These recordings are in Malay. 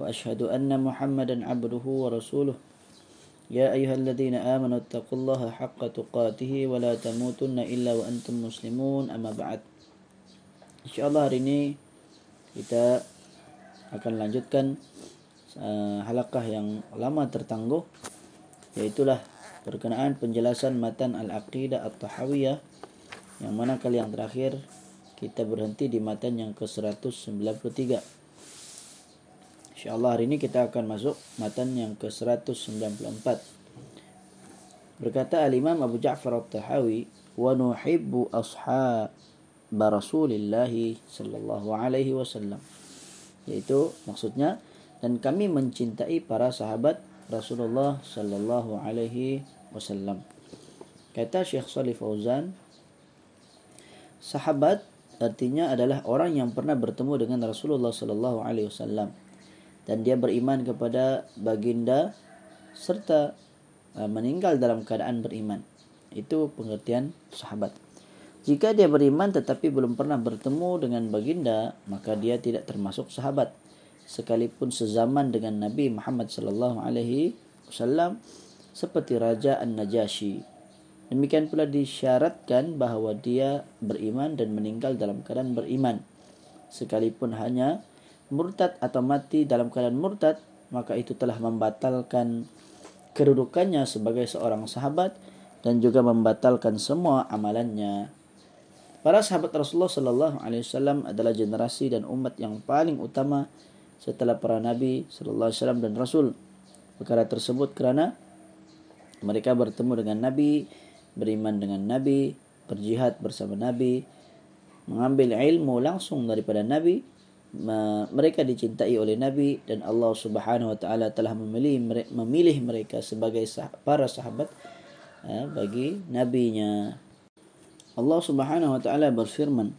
وأشهد أن محمدا عبده ورسوله يا أيها الذين آمنوا اتقوا الله حق تقاته ولا تموتن إلا وأنتم مسلمون أما بعد إن شاء الله hari ini kita akan lanjutkan uh, halakah yang lama tertangguh yaitulah perkenaan penjelasan matan al-aqidah at-tahawiyah yang mana kali yang terakhir kita berhenti di matan yang ke-193 InsyaAllah hari ini kita akan masuk matan yang ke-194. Berkata Al-Imam Abu Ja'far Al-Tahawi, وَنُحِبُّ أَصْحَابَ رَسُولِ اللَّهِ sallallahu alaihi wasallam. Yaitu maksudnya, dan kami mencintai para sahabat Rasulullah sallallahu alaihi wasallam. Kata Syekh Salih Fauzan, sahabat artinya adalah orang yang pernah bertemu dengan Rasulullah sallallahu alaihi wasallam dan dia beriman kepada baginda serta uh, meninggal dalam keadaan beriman. Itu pengertian sahabat. Jika dia beriman tetapi belum pernah bertemu dengan baginda, maka dia tidak termasuk sahabat. Sekalipun sezaman dengan Nabi Muhammad sallallahu alaihi wasallam seperti Raja An-Najasyi. Demikian pula disyaratkan bahawa dia beriman dan meninggal dalam keadaan beriman. Sekalipun hanya murtad atau mati dalam keadaan murtad maka itu telah membatalkan kedudukannya sebagai seorang sahabat dan juga membatalkan semua amalannya. Para sahabat Rasulullah sallallahu alaihi wasallam adalah generasi dan umat yang paling utama setelah para nabi sallallahu alaihi wasallam dan rasul. Perkara tersebut kerana mereka bertemu dengan nabi, beriman dengan nabi, berjihad bersama nabi, mengambil ilmu langsung daripada nabi mereka dicintai oleh Nabi dan Allah Subhanahu wa taala telah memilih memilih mereka sebagai para sahabat ya, bagi nabinya. Allah Subhanahu wa taala berfirman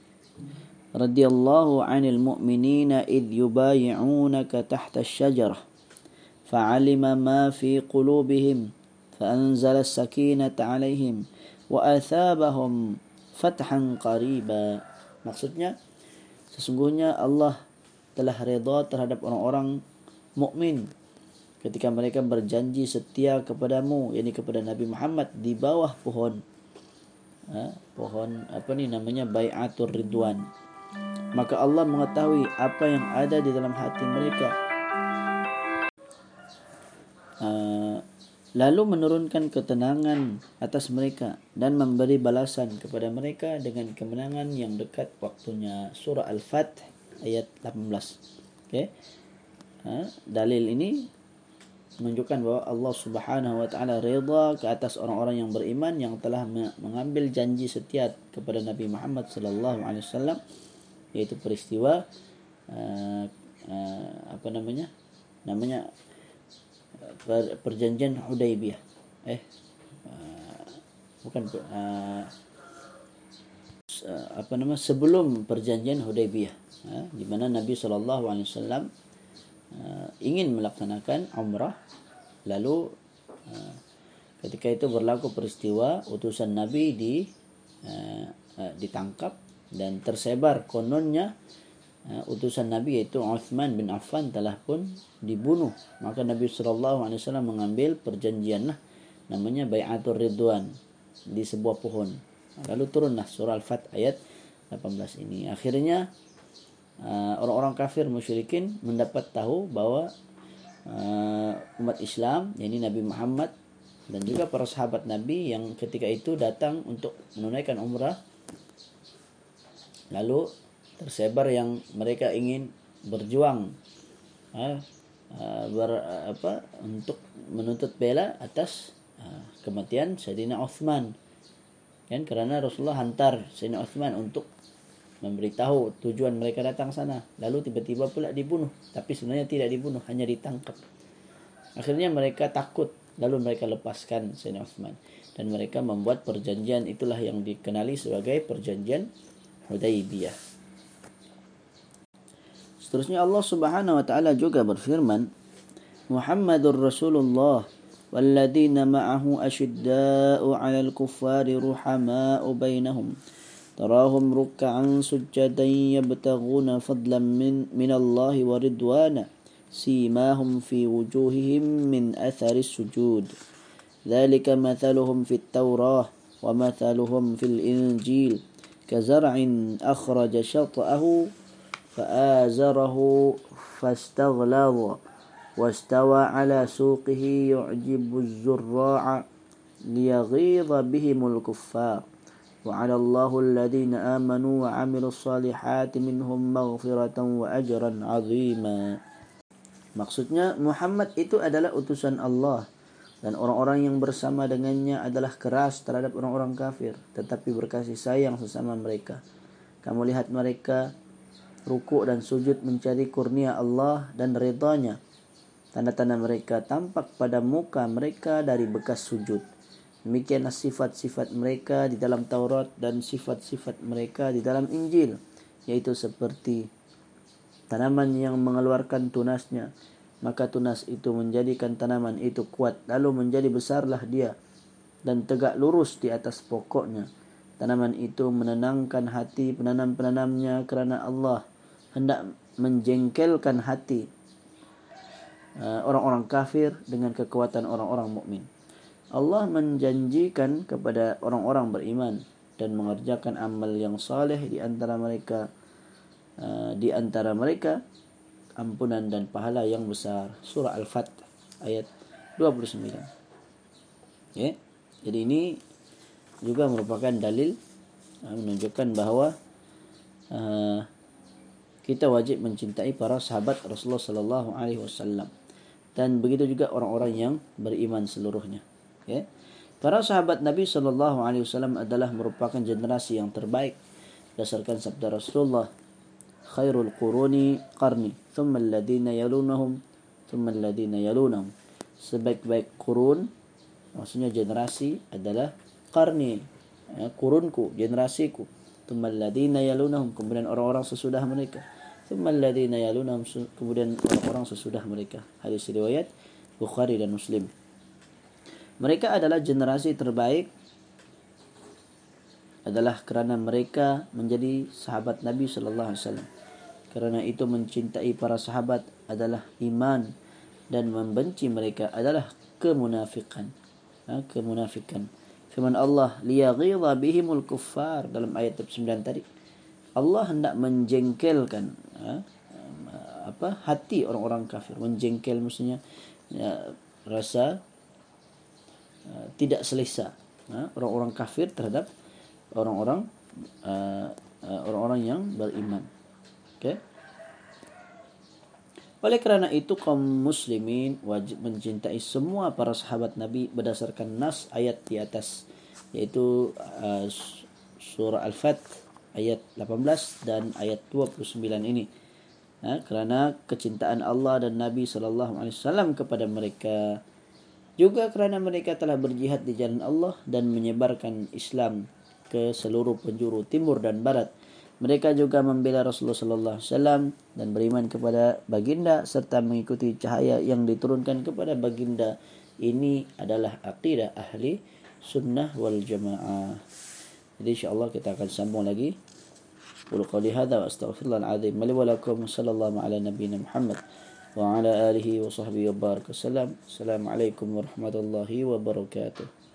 radhiyallahu 'anil mu'minina id yubay'unaka tahta asy-syajarah fa'alima ma fi qulubihim fa'anzala as-sakinata 'alaihim wa athabahum fathan qariba maksudnya sesungguhnya Allah telah redha terhadap orang-orang mukmin ketika mereka berjanji setia kepadamu yakni kepada Nabi Muhammad di bawah pohon ha, pohon apa ni namanya bai'atur ridwan. Maka Allah mengetahui apa yang ada di dalam hati mereka. Uh, lalu menurunkan ketenangan atas mereka dan memberi balasan kepada mereka dengan kemenangan yang dekat waktunya. Surah al-fath ayat 18 okey. Ha, dalil ini menunjukkan bahawa Allah Subhanahu wa taala redha ke atas orang-orang yang beriman yang telah mengambil janji setia kepada Nabi Muhammad sallallahu alaihi wasallam yaitu peristiwa uh, uh, apa namanya? Namanya perjanjian Hudaybiyah. Eh uh, bukan uh, apa nama sebelum perjanjian Hudaybiyah di mana Nabi sallallahu alaihi wasallam ingin melaksanakan umrah lalu uh, ketika itu berlaku peristiwa utusan Nabi di uh, uh, ditangkap dan tersebar kononnya uh, utusan Nabi yaitu Uthman bin Affan telah pun dibunuh. Maka Nabi wasallam mengambil perjanjian lah namanya Bai'atul Ridwan di sebuah pohon. Lalu turunlah surah Al-Fat ayat 18 ini. Akhirnya uh, orang-orang kafir musyrikin mendapat tahu bahawa uh, umat Islam yakni Nabi Muhammad dan juga para sahabat Nabi yang ketika itu datang untuk menunaikan umrah lalu tersebar yang mereka ingin berjuang ha ber, apa untuk menuntut bela atas ha, kematian Sayyidina Uthman. Kan kerana Rasulullah hantar Sayyidina Uthman untuk memberitahu tujuan mereka datang sana. Lalu tiba-tiba pula dibunuh. Tapi sebenarnya tidak dibunuh hanya ditangkap. Akhirnya mereka takut. Lalu mereka lepaskan Sayyidina Uthman. Dan mereka membuat perjanjian itulah yang dikenali sebagai perjanjian Hudaybiyah. Seterusnya Allah Subhanahu wa taala juga berfirman Muhammadur Rasulullah والذين معه أشداء على الكفار رحماء بينهم تراهم ركعا سجدا يبتغون فضلا من, من الله ورضوانا سيماهم في وجوههم من أثر السجود ذلك مثلهم في التوراة ومثلهم في الإنجيل كزرع أخرج شطأه فآزره فاستغلظ واستوى على سوقه يعجب الزراع ليغيظ بهم الكفار وعلى الله الذين آمنوا وعملوا الصالحات منهم مغفرة وأجرا عظيما Maksudnya Muhammad itu adalah utusan Allah dan orang-orang yang bersama dengannya adalah keras terhadap orang-orang kafir tetapi berkasih sayang sesama mereka. Kamu lihat mereka rukuk dan sujud mencari kurnia Allah dan redanya. Tanda-tanda mereka tampak pada muka mereka dari bekas sujud. Demikianlah sifat-sifat mereka di dalam Taurat dan sifat-sifat mereka di dalam Injil. Yaitu seperti tanaman yang mengeluarkan tunasnya maka tunas itu menjadikan tanaman itu kuat lalu menjadi besarlah dia dan tegak lurus di atas pokoknya tanaman itu menenangkan hati penanam-penanamnya kerana Allah hendak menjengkelkan hati uh, orang-orang kafir dengan kekuatan orang-orang mukmin Allah menjanjikan kepada orang-orang beriman dan mengerjakan amal yang saleh di antara mereka uh, di antara mereka ampunan dan pahala yang besar. Surah Al-Fat ayat 29. Ya. Jadi ini juga merupakan dalil uh, menunjukkan bahawa uh, kita wajib mencintai para sahabat Rasulullah sallallahu alaihi wasallam dan begitu juga orang-orang yang beriman seluruhnya. Ya. Para sahabat Nabi sallallahu alaihi wasallam adalah merupakan generasi yang terbaik berdasarkan sabda Rasulullah khairul quruni qarni thumma alladhina yalunahum thumma alladhina yalunahum sebaik-baik kurun maksudnya generasi adalah qarni ya, kurunku generasiku thumma alladhina yalunahum kemudian orang-orang sesudah mereka thumma yalunahum kemudian orang-orang sesudah mereka hadis riwayat Bukhari dan Muslim mereka adalah generasi terbaik adalah kerana mereka menjadi sahabat Nabi sallallahu alaihi wasallam. Kerana itu mencintai para sahabat adalah iman dan membenci mereka adalah kemunafikan. Ha, kemunafikan. Firman Allah, liyaghidha bihimul kuffar dalam ayat 9 tadi. Allah hendak menjengkelkan ha, apa hati orang-orang kafir. Menjengkel maksudnya ya, rasa uh, tidak selesa ha, orang-orang kafir terhadap orang-orang uh, uh, orang-orang yang beriman. Okay. Oleh kerana itu kaum muslimin wajib mencintai semua para sahabat Nabi berdasarkan nas ayat di atas yaitu uh, surah Al-Fat ayat 18 dan ayat 29 ini. Ha, kerana kecintaan Allah dan Nabi sallallahu alaihi wasallam kepada mereka juga kerana mereka telah berjihad di jalan Allah dan menyebarkan Islam ke seluruh penjuru timur dan barat. Mereka juga membela Rasulullah sallallahu alaihi wasallam dan beriman kepada baginda serta mengikuti cahaya yang diturunkan kepada baginda. Ini adalah akidah ahli sunnah wal jamaah. Jadi insya-Allah kita akan sambung lagi. أقول قولي هذا وأستغفر الله العظيم لي ولكم. وصلى الله على نبينا محمد وعلى آله وصحبه وبارك وسلم. السلام عليكم ورحمة الله وبركاته.